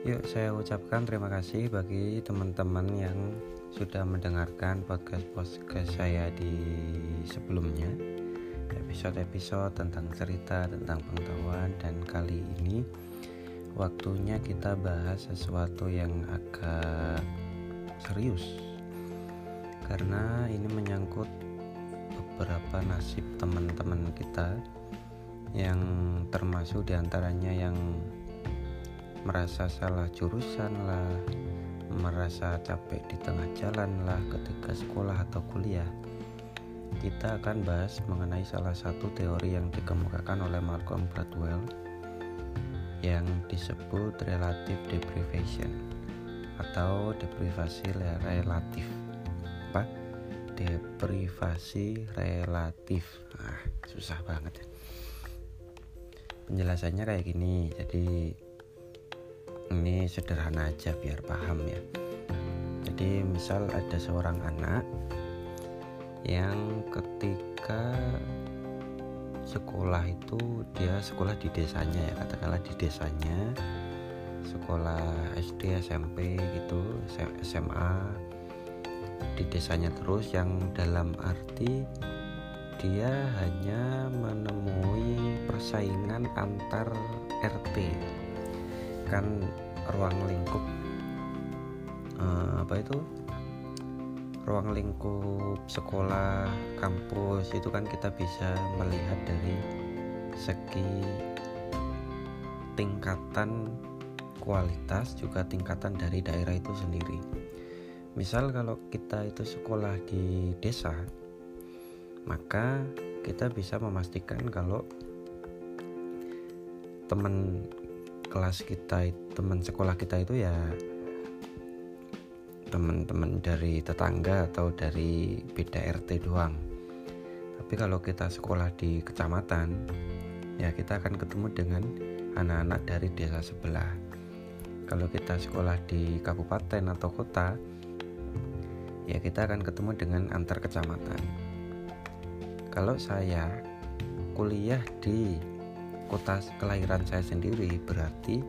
Yuk saya ucapkan terima kasih bagi teman-teman yang sudah mendengarkan podcast-podcast saya di sebelumnya. Episode-episode tentang cerita, tentang pengetahuan Dan kali ini waktunya kita bahas sesuatu yang agak serius. Karena ini menyangkut beberapa nasib teman-teman kita yang termasuk di antaranya yang merasa salah jurusan lah. Merasa capek di tengah jalan lah ketika sekolah atau kuliah. Kita akan bahas mengenai salah satu teori yang dikemukakan oleh Malcolm Gladwell yang disebut relative deprivation atau deprivasi relatif. Apa? Deprivasi relatif. Ah susah banget ya. Penjelasannya kayak gini. Jadi ini sederhana aja biar paham ya. Jadi misal ada seorang anak yang ketika sekolah itu dia sekolah di desanya ya katakanlah di desanya sekolah SD SMP gitu SMA di desanya terus yang dalam arti dia hanya menemui persaingan antar RT kan ruang lingkup uh, apa itu? Ruang lingkup sekolah kampus itu kan kita bisa melihat dari segi tingkatan kualitas juga tingkatan dari daerah itu sendiri. Misal kalau kita itu sekolah di desa maka kita bisa memastikan kalau teman kelas kita teman sekolah kita itu ya teman-teman dari tetangga atau dari beda RT doang. Tapi kalau kita sekolah di kecamatan ya kita akan ketemu dengan anak-anak dari desa sebelah. Kalau kita sekolah di kabupaten atau kota ya kita akan ketemu dengan antar kecamatan. Kalau saya kuliah di kota kelahiran saya sendiri berarti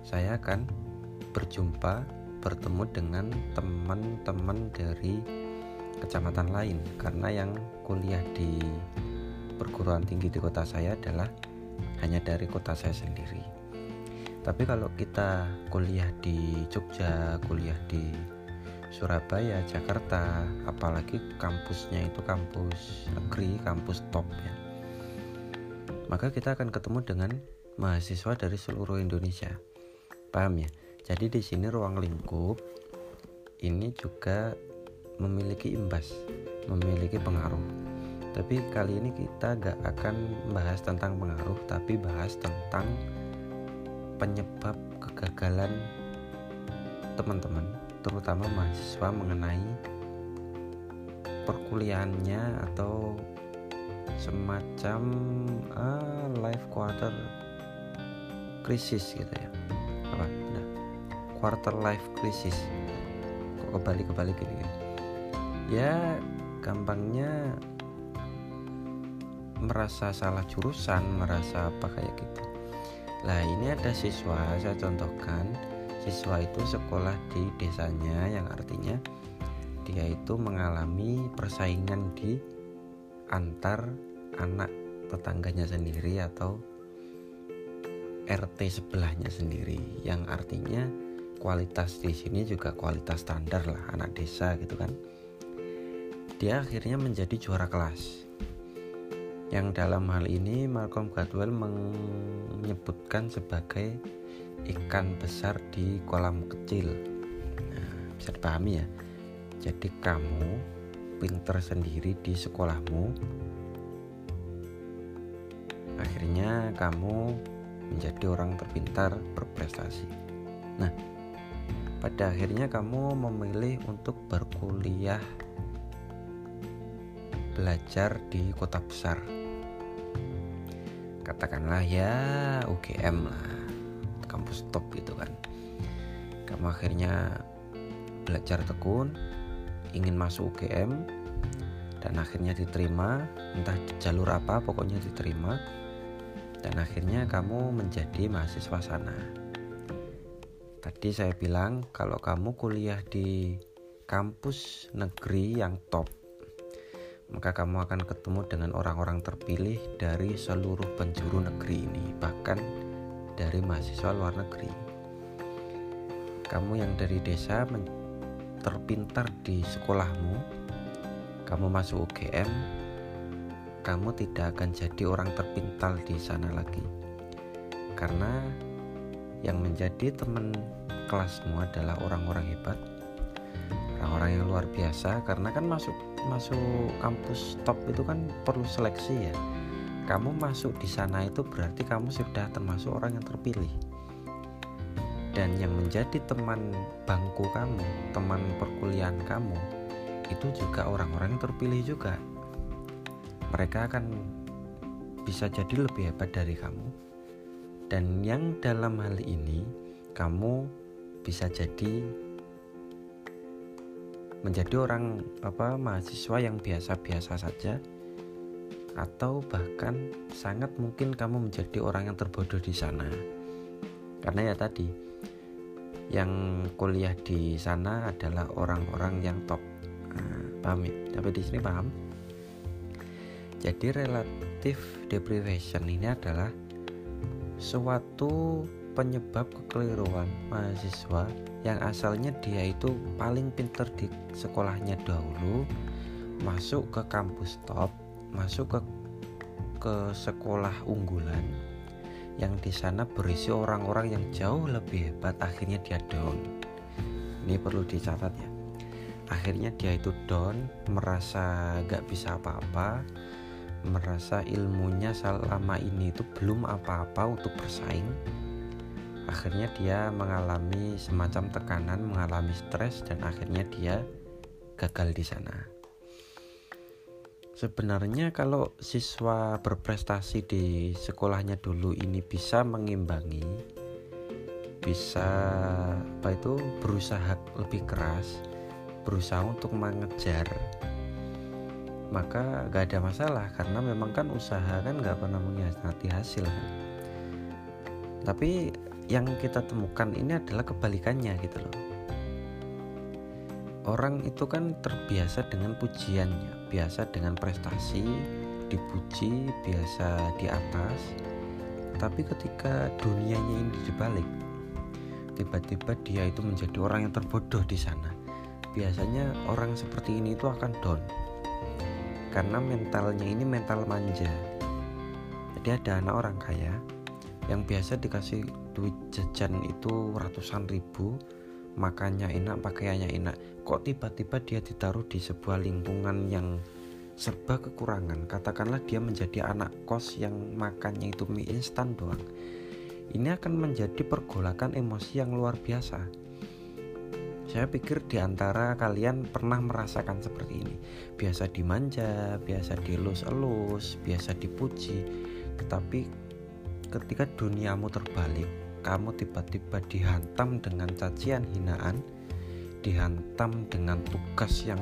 saya akan berjumpa bertemu dengan teman-teman dari kecamatan lain karena yang kuliah di perguruan tinggi di kota saya adalah hanya dari kota saya sendiri tapi kalau kita kuliah di Jogja kuliah di Surabaya, Jakarta, apalagi kampusnya itu kampus negeri, kampus top ya. Maka kita akan ketemu dengan mahasiswa dari seluruh Indonesia. Paham ya? Jadi di sini ruang lingkup ini juga memiliki imbas, memiliki pengaruh. Tapi kali ini kita gak akan bahas tentang pengaruh, tapi bahas tentang penyebab kegagalan teman-teman terutama mahasiswa mengenai perkuliahannya atau semacam uh, life quarter krisis gitu ya. Apa? Nah, quarter life crisis kok kembali kembali gini ya? Ya gampangnya merasa salah jurusan merasa apa kayak gitu. Lah ini ada siswa saya contohkan. Siswa itu sekolah di desanya yang artinya dia itu mengalami persaingan di antar anak tetangganya sendiri atau RT sebelahnya sendiri yang artinya kualitas di sini juga kualitas standar lah anak desa gitu kan. Dia akhirnya menjadi juara kelas. Yang dalam hal ini Malcolm Gladwell menyebutkan sebagai ikan besar di kolam kecil. Nah, bisa dipahami ya. Jadi kamu pinter sendiri di sekolahmu. Akhirnya kamu menjadi orang terpintar berprestasi. Nah pada akhirnya kamu memilih untuk berkuliah belajar di kota besar. Katakanlah ya UGM lah kampus top gitu kan. Kamu akhirnya belajar tekun ingin masuk UGM dan akhirnya diterima entah di jalur apa pokoknya diterima. Dan akhirnya kamu menjadi mahasiswa sana. Tadi saya bilang kalau kamu kuliah di kampus negeri yang top maka kamu akan ketemu dengan orang-orang terpilih dari seluruh penjuru negeri ini bahkan dari mahasiswa luar negeri. Kamu yang dari desa terpintar di sekolahmu kamu masuk UGM kamu tidak akan jadi orang terpintar di sana lagi. Karena yang menjadi teman kelasmu adalah orang-orang hebat orang-orang yang luar biasa. Karena kan masuk masuk kampus top itu kan perlu seleksi ya. Kamu masuk di sana itu berarti kamu sudah termasuk orang yang terpilih dan yang menjadi teman bangku kamu teman perkuliahan kamu itu juga orang-orang yang terpilih juga. Mereka akan bisa jadi lebih hebat dari kamu. Dan yang dalam hal ini kamu bisa jadi menjadi orang apa mahasiswa yang biasa-biasa saja. Atau bahkan sangat mungkin kamu menjadi orang yang terbodoh di sana. Karena ya tadi yang kuliah di sana adalah orang-orang yang top nah, paham ya? tapi di sini paham jadi relatif deprivation ini adalah suatu penyebab kekeliruan mahasiswa yang asalnya dia itu paling pinter di sekolahnya dahulu masuk ke kampus top masuk ke ke sekolah unggulan yang di sana berisi orang-orang yang jauh lebih hebat. Akhirnya dia down. Ini perlu dicatat ya. Akhirnya dia itu down merasa gak bisa apa-apa merasa ilmunya selama ini itu belum apa-apa untuk bersaing. Akhirnya dia mengalami semacam tekanan, mengalami stres dan akhirnya dia gagal di sana. Sebenarnya kalau siswa berprestasi di sekolahnya dulu ini bisa mengimbangi bisa apa itu berusaha lebih keras, berusaha untuk mengejar maka gak ada masalah karena memang kan usaha kan gak pernah mengkhianati hasil kan. Tapi yang kita temukan ini adalah kebalikannya gitu loh. Orang itu kan terbiasa dengan pujiannya biasa dengan prestasi dipuji biasa di atas. Tapi ketika dunianya ini dibalik tiba-tiba dia itu menjadi orang yang terbodoh di sana. Biasanya orang seperti ini itu akan down. Karena mentalnya ini mental manja. Jadi ada anak orang kaya yang biasa dikasih duit jajan itu ratusan ribu makannya enak pakaiannya enak. Kok tiba-tiba dia ditaruh di sebuah lingkungan yang serba kekurangan? Katakanlah dia menjadi anak kos yang makannya itu mie instan doang. Ini akan menjadi pergolakan emosi yang luar biasa. Saya pikir di antara kalian pernah merasakan seperti ini. Biasa dimanja biasa dilus-elus biasa dipuji. Tetapi ketika duniamu terbalik kamu tiba-tiba dihantam dengan cacian hinaan dihantam dengan tugas yang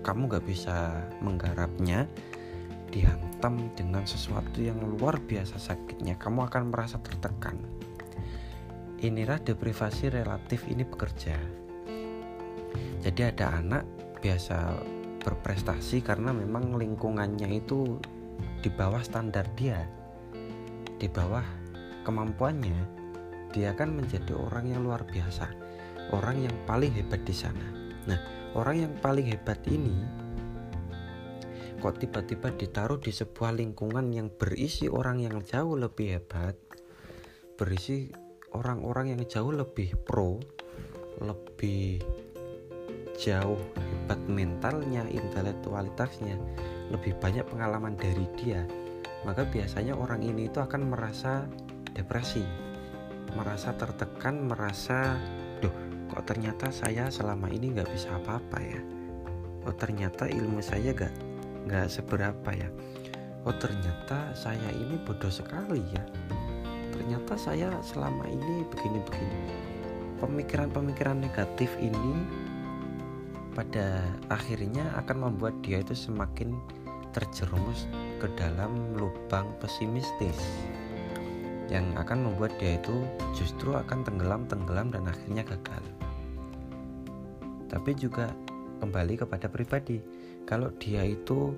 kamu gak bisa menggarapnya dihantam dengan sesuatu yang luar biasa sakitnya kamu akan merasa tertekan. Inilah deprivasi relatif ini bekerja. Jadi ada anak biasa berprestasi karena memang lingkungannya itu di bawah standar dia di bawah kemampuannya dia akan menjadi orang yang luar biasa, orang yang paling hebat di sana. Nah, orang yang paling hebat ini kok tiba-tiba ditaruh di sebuah lingkungan yang berisi orang yang jauh lebih hebat, berisi orang-orang yang jauh lebih pro, lebih jauh hebat mentalnya, intelektualitasnya, lebih banyak pengalaman dari dia, maka biasanya orang ini itu akan merasa depresi merasa tertekan merasa duh kok ternyata saya selama ini nggak bisa apa-apa ya? Oh ternyata ilmu saya gak nggak seberapa ya? Oh ternyata saya ini bodoh sekali ya? Ternyata saya selama ini begini-begini. Pemikiran-pemikiran negatif ini pada akhirnya akan membuat dia itu semakin terjerumus ke dalam lubang pesimistis yang akan membuat dia itu justru akan tenggelam-tenggelam dan akhirnya gagal. Tapi juga kembali kepada pribadi. Kalau dia itu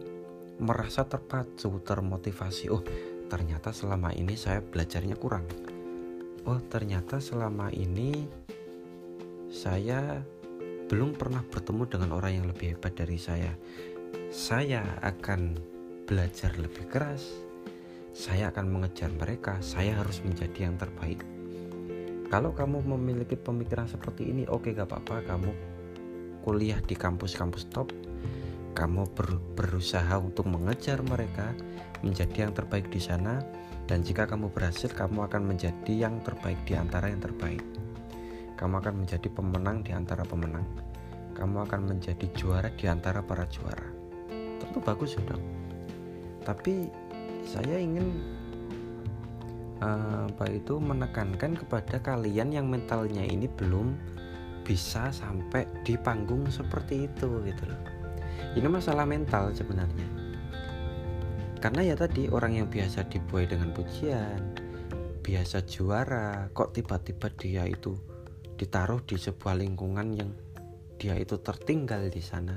merasa terpacu, termotivasi, oh ternyata selama ini saya belajarnya kurang. Oh ternyata selama ini saya belum pernah bertemu dengan orang yang lebih hebat dari saya. Saya akan belajar lebih keras. Saya akan mengejar mereka. Saya harus menjadi yang terbaik. Kalau kamu memiliki pemikiran seperti ini, oke, okay, gak apa-apa. Kamu kuliah di kampus-kampus top. Kamu ber berusaha untuk mengejar mereka, menjadi yang terbaik di sana. Dan jika kamu berhasil, kamu akan menjadi yang terbaik di antara yang terbaik kamu akan menjadi pemenang di antara pemenang. Kamu akan menjadi juara di antara para juara. Tentu bagus ya dong. Tapi saya ingin uh, apa itu menekankan kepada kalian yang mentalnya ini belum bisa sampai di panggung seperti itu gitu loh. Ini masalah mental sebenarnya. Karena ya tadi orang yang biasa dibuai dengan pujian, biasa juara, kok tiba-tiba dia itu ditaruh di sebuah lingkungan yang dia itu tertinggal di sana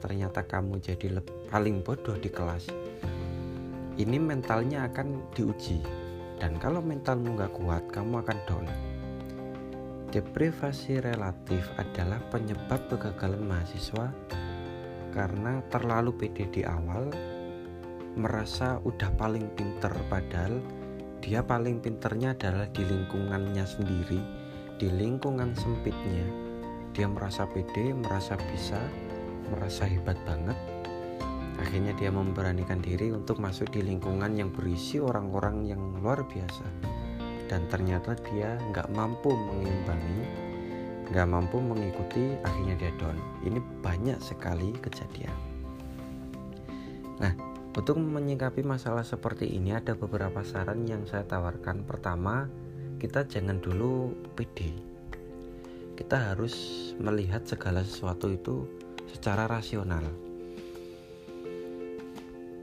ternyata kamu jadi paling bodoh di kelas ini mentalnya akan diuji. Dan kalau mentalmu nggak kuat kamu akan down. Deprivasi relatif adalah penyebab kegagalan mahasiswa karena terlalu pede di awal merasa udah paling pinter padahal dia paling pinternya adalah di lingkungannya sendiri di lingkungan sempitnya. Dia merasa pede, merasa bisa, merasa hebat banget. Akhirnya dia memberanikan diri untuk masuk di lingkungan yang berisi orang-orang yang luar biasa. Dan ternyata dia nggak mampu mengimbangi, nggak mampu mengikuti, akhirnya dia down. Ini banyak sekali kejadian. Nah, untuk menyikapi masalah seperti ini ada beberapa saran yang saya tawarkan. Pertama, kita jangan dulu pede kita harus melihat segala sesuatu itu secara rasional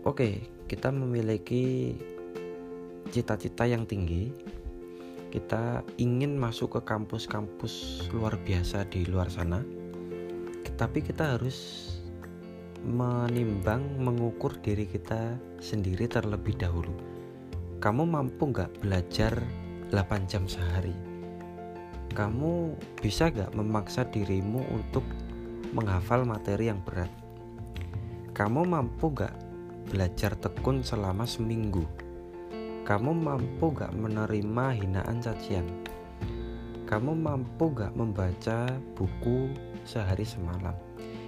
oke kita memiliki cita-cita yang tinggi. Kita ingin masuk ke kampus-kampus luar biasa di luar sana. Tapi kita harus menimbang mengukur diri kita sendiri terlebih dahulu. Kamu mampu nggak belajar 8 jam sehari? Kamu bisa gak memaksa dirimu untuk menghafal materi yang berat? Kamu mampu gak belajar tekun selama seminggu. Kamu mampu gak menerima hinaan cacian? Kamu mampu gak membaca buku sehari semalam?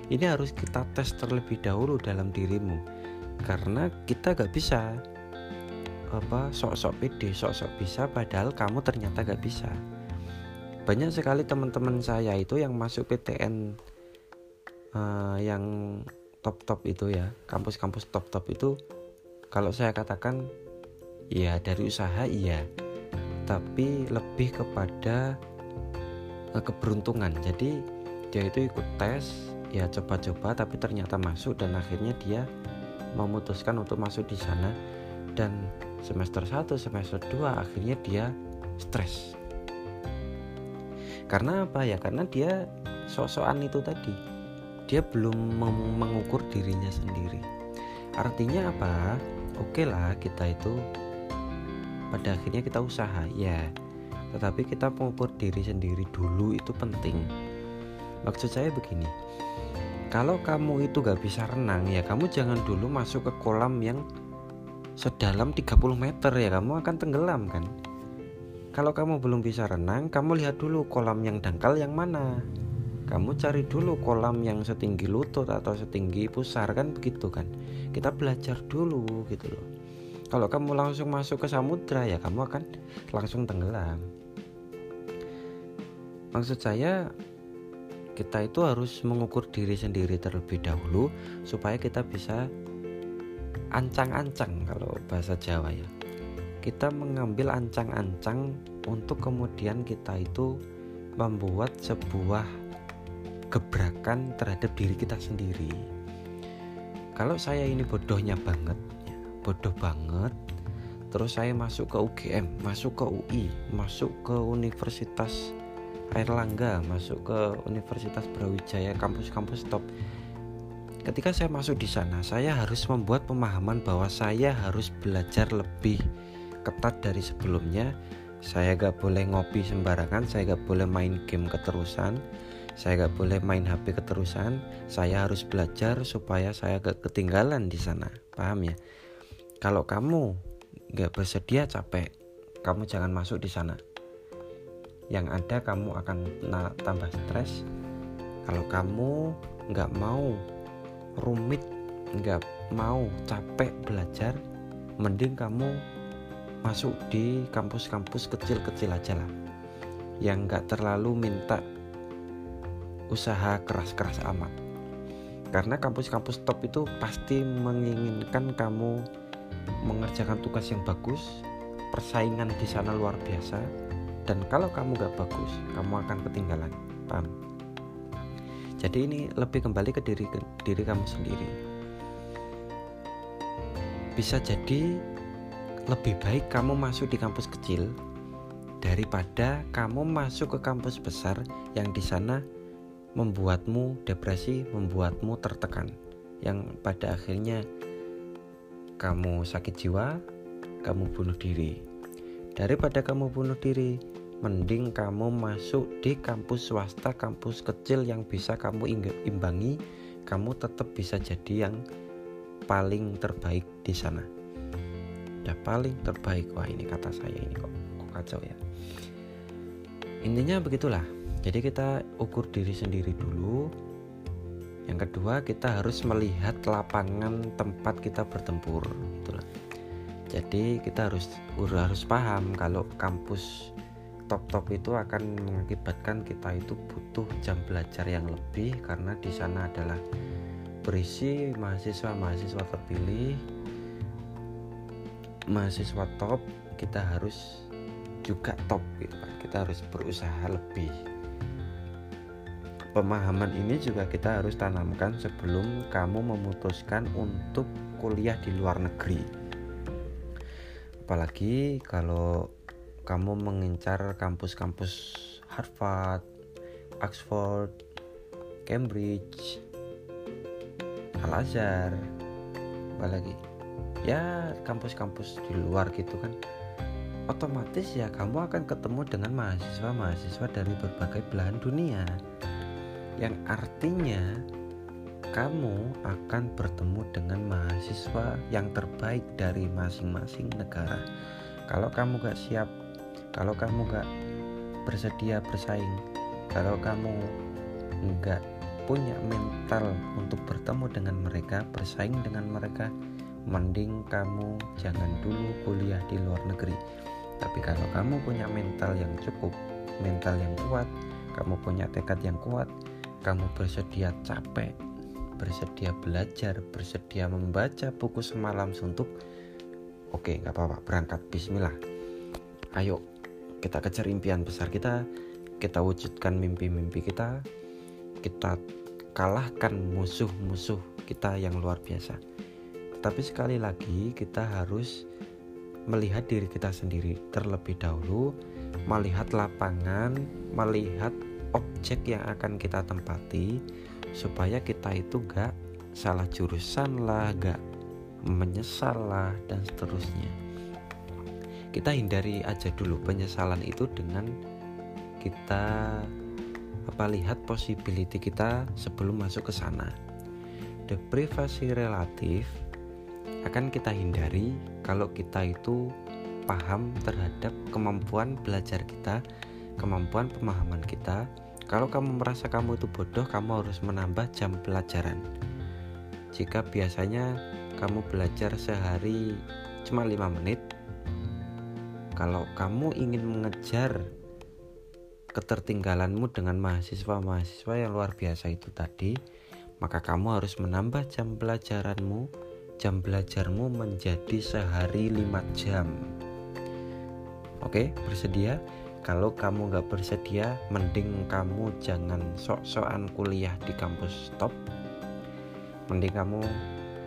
Ini harus kita tes terlebih dahulu dalam dirimu karena kita gak bisa. Apa sok-sok pede sok-sok bisa padahal kamu ternyata gak bisa. Banyak sekali teman-teman saya itu yang masuk PTN uh, eh, yang top-top itu ya kampus-kampus top-top itu kalau saya katakan ya dari usaha iya tapi lebih kepada uh, keberuntungan. Jadi dia itu ikut tes ya coba-coba tapi ternyata masuk dan akhirnya dia memutuskan untuk masuk di sana. Dan semester 1 semester 2 akhirnya dia stres. Karena apa ya? Karena dia sosokan itu tadi dia belum mengukur dirinya sendiri. Artinya apa? Oke okay lah kita itu pada akhirnya kita usaha ya. Tetapi kita mengukur diri sendiri dulu itu penting. Maksud saya begini kalau kamu itu gak bisa renang ya kamu jangan dulu masuk ke kolam yang sedalam 30 meter ya. Kamu akan tenggelam kan? Kalau kamu belum bisa renang kamu lihat dulu kolam yang dangkal yang mana kamu cari dulu kolam yang setinggi lutut atau setinggi pusar kan begitu kan? Kita belajar dulu gitu loh. Kalau kamu langsung masuk ke samudra ya kamu akan langsung tenggelam. Maksud saya kita itu harus mengukur diri sendiri terlebih dahulu supaya kita bisa ancang-ancang kalau bahasa Jawa ya. Kita mengambil ancang-ancang untuk kemudian kita itu membuat sebuah gebrakan terhadap diri kita sendiri. Kalau saya ini bodohnya banget bodoh banget terus saya masuk ke UGM masuk ke UI masuk ke Universitas Airlangga masuk ke Universitas Brawijaya kampus-kampus top. Ketika saya masuk di sana saya harus membuat pemahaman bahwa saya harus belajar lebih ketat dari sebelumnya. Saya gak boleh ngopi sembarangan saya gak boleh main game keterusan saya gak boleh main HP keterusan. Saya harus belajar supaya saya gak ketinggalan di sana. Paham ya? Kalau kamu gak bersedia capek. Kamu jangan masuk di sana. Yang ada kamu akan tambah stres. Kalau kamu nggak mau rumit nggak mau capek belajar mending kamu masuk di kampus-kampus kecil-kecil aja lah. Yang nggak terlalu minta usaha keras-keras amat. Karena kampus-kampus top itu pasti menginginkan kamu mengerjakan tugas yang bagus persaingan di sana luar biasa dan kalau kamu gak bagus kamu akan ketinggalan. Paham? Jadi ini lebih kembali ke diri ke diri kamu sendiri. Bisa jadi lebih baik kamu masuk di kampus kecil daripada kamu masuk ke kampus besar yang di sana membuatmu depresi, membuatmu tertekan yang pada akhirnya kamu sakit jiwa, kamu bunuh diri. Daripada kamu bunuh diri, mending kamu masuk di kampus swasta, kampus kecil yang bisa kamu imbangi, kamu tetap bisa jadi yang paling terbaik di sana. Udah paling terbaik, wah ini kata saya ini kok, kok kacau ya. Intinya begitulah. Jadi kita ukur diri sendiri dulu. Yang kedua kita harus melihat lapangan tempat kita bertempur, itulah. Jadi kita harus harus paham kalau kampus top-top itu akan mengakibatkan kita itu butuh jam belajar yang lebih karena di sana adalah berisi mahasiswa-mahasiswa terpilih mahasiswa top kita harus juga top gitu kan kita harus berusaha lebih pemahaman ini juga kita harus tanamkan sebelum kamu memutuskan untuk kuliah di luar negeri apalagi kalau kamu mengincar kampus-kampus Harvard, Oxford, Cambridge, Al Azhar, apa lagi? Ya kampus-kampus di luar gitu kan. Otomatis ya kamu akan ketemu dengan mahasiswa-mahasiswa dari berbagai belahan dunia. Yang artinya kamu akan bertemu dengan mahasiswa yang terbaik dari masing-masing negara. Kalau kamu gak siap kalau kamu gak bersedia bersaing kalau kamu nggak punya mental untuk bertemu dengan mereka bersaing dengan mereka mending kamu jangan dulu kuliah di luar negeri tapi kalau kamu punya mental yang cukup mental yang kuat kamu punya tekad yang kuat kamu bersedia capek bersedia belajar bersedia membaca buku semalam suntuk? Oke nggak apa-apa berangkat. Bismillah. Ayo kita kejar impian besar kita kita wujudkan mimpi-mimpi kita kita kalahkan musuh-musuh kita yang luar biasa. Tetapi sekali lagi kita harus melihat diri kita sendiri terlebih dahulu melihat lapangan melihat objek yang akan kita tempati supaya kita itu gak salah jurusan lah gak menyesal lah dan seterusnya. Kita hindari aja dulu penyesalan itu dengan kita apa lihat possibility kita sebelum masuk ke sana. Deprivasi relatif akan kita hindari kalau kita itu paham terhadap kemampuan belajar kita kemampuan pemahaman kita kalau kamu merasa kamu itu bodoh kamu harus menambah jam pelajaran jika biasanya kamu belajar sehari cuma 5 menit kalau kamu ingin mengejar ketertinggalanmu dengan mahasiswa-mahasiswa yang luar biasa itu tadi, maka kamu harus menambah jam pelajaranmu. Jam belajarmu menjadi sehari 5 jam. Oke, bersedia? Kalau kamu nggak bersedia, mending kamu jangan sok-sokan kuliah di kampus top. Mending kamu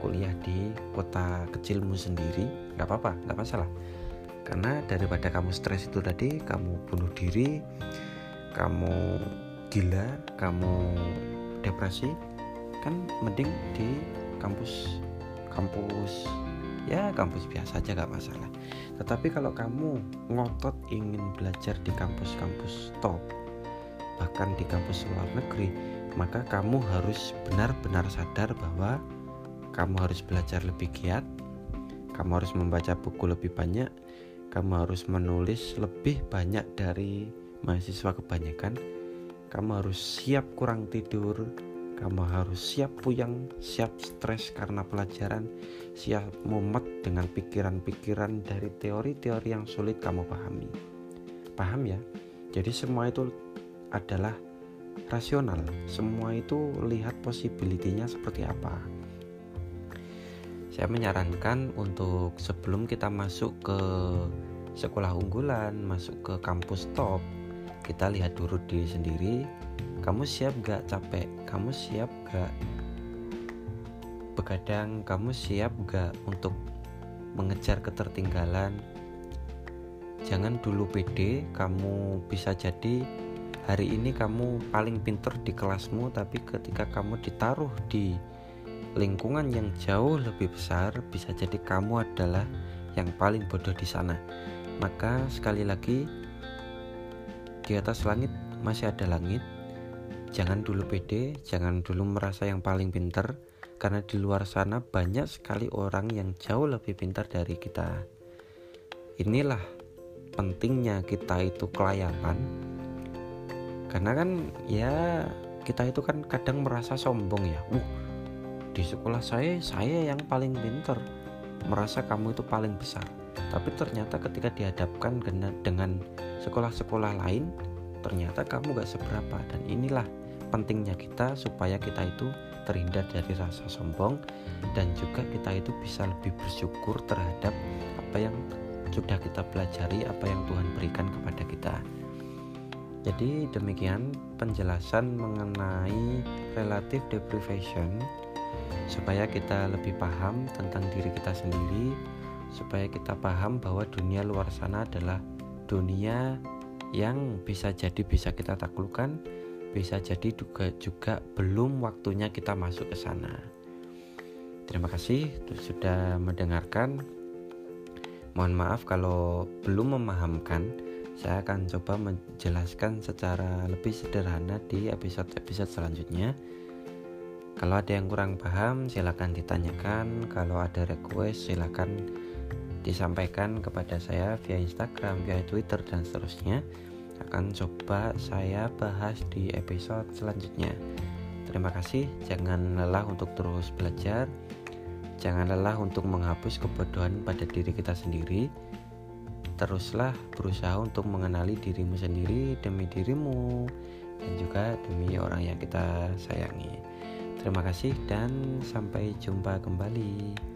kuliah di kota kecilmu sendiri, nggak apa-apa, nggak masalah. Karena daripada kamu stres itu tadi kamu bunuh diri kamu gila kamu depresi kan mending di kampus kampus ya kampus biasa aja gak masalah tetapi kalau kamu ngotot ingin belajar di kampus-kampus top bahkan di kampus luar negeri maka kamu harus benar-benar sadar bahwa kamu harus belajar lebih giat kamu harus membaca buku lebih banyak kamu harus menulis lebih banyak dari mahasiswa kebanyakan kamu harus siap kurang tidur kamu harus siap puyeng, siap stres karena pelajaran, siap mumet dengan pikiran-pikiran dari teori-teori yang sulit kamu pahami. Paham ya? Jadi semua itu adalah rasional. Semua itu lihat possibility-nya seperti apa. Saya menyarankan untuk sebelum kita masuk ke sekolah unggulan, masuk ke kampus top, kita lihat dulu diri sendiri kamu siap gak capek? Kamu siap gak begadang? Kamu siap gak untuk mengejar ketertinggalan? Jangan dulu pede kamu bisa jadi hari ini kamu paling pinter di kelasmu tapi ketika kamu ditaruh di lingkungan yang jauh lebih besar bisa jadi kamu adalah yang paling bodoh di sana. Maka sekali lagi di atas langit masih ada langit Jangan dulu pede, jangan dulu merasa yang paling pintar, karena di luar sana banyak sekali orang yang jauh lebih pintar dari kita. Inilah pentingnya kita itu kelayapan, karena kan ya kita itu kan kadang merasa sombong ya. Uh, di sekolah saya saya yang paling pintar, merasa kamu itu paling besar. Tapi ternyata ketika dihadapkan dengan sekolah-sekolah lain, ternyata kamu gak seberapa dan inilah pentingnya kita supaya kita itu terhindar dari rasa sombong dan juga kita itu bisa lebih bersyukur terhadap apa yang sudah kita pelajari, apa yang Tuhan berikan kepada kita. Jadi demikian penjelasan mengenai relative deprivation supaya kita lebih paham tentang diri kita sendiri, supaya kita paham bahwa dunia luar sana adalah dunia yang bisa jadi bisa kita taklukkan bisa jadi juga juga belum waktunya kita masuk ke sana. Terima kasih sudah mendengarkan. Mohon maaf kalau belum memahamkan. Saya akan coba menjelaskan secara lebih sederhana di episode-episode selanjutnya. Kalau ada yang kurang paham, silakan ditanyakan. Kalau ada request, silakan disampaikan kepada saya via Instagram, via Twitter, dan seterusnya akan coba saya bahas di episode selanjutnya. Terima kasih, jangan lelah untuk terus belajar. Jangan lelah untuk menghapus kebodohan pada diri kita sendiri. Teruslah berusaha untuk mengenali dirimu sendiri demi dirimu dan juga demi orang yang kita sayangi. Terima kasih dan sampai jumpa kembali.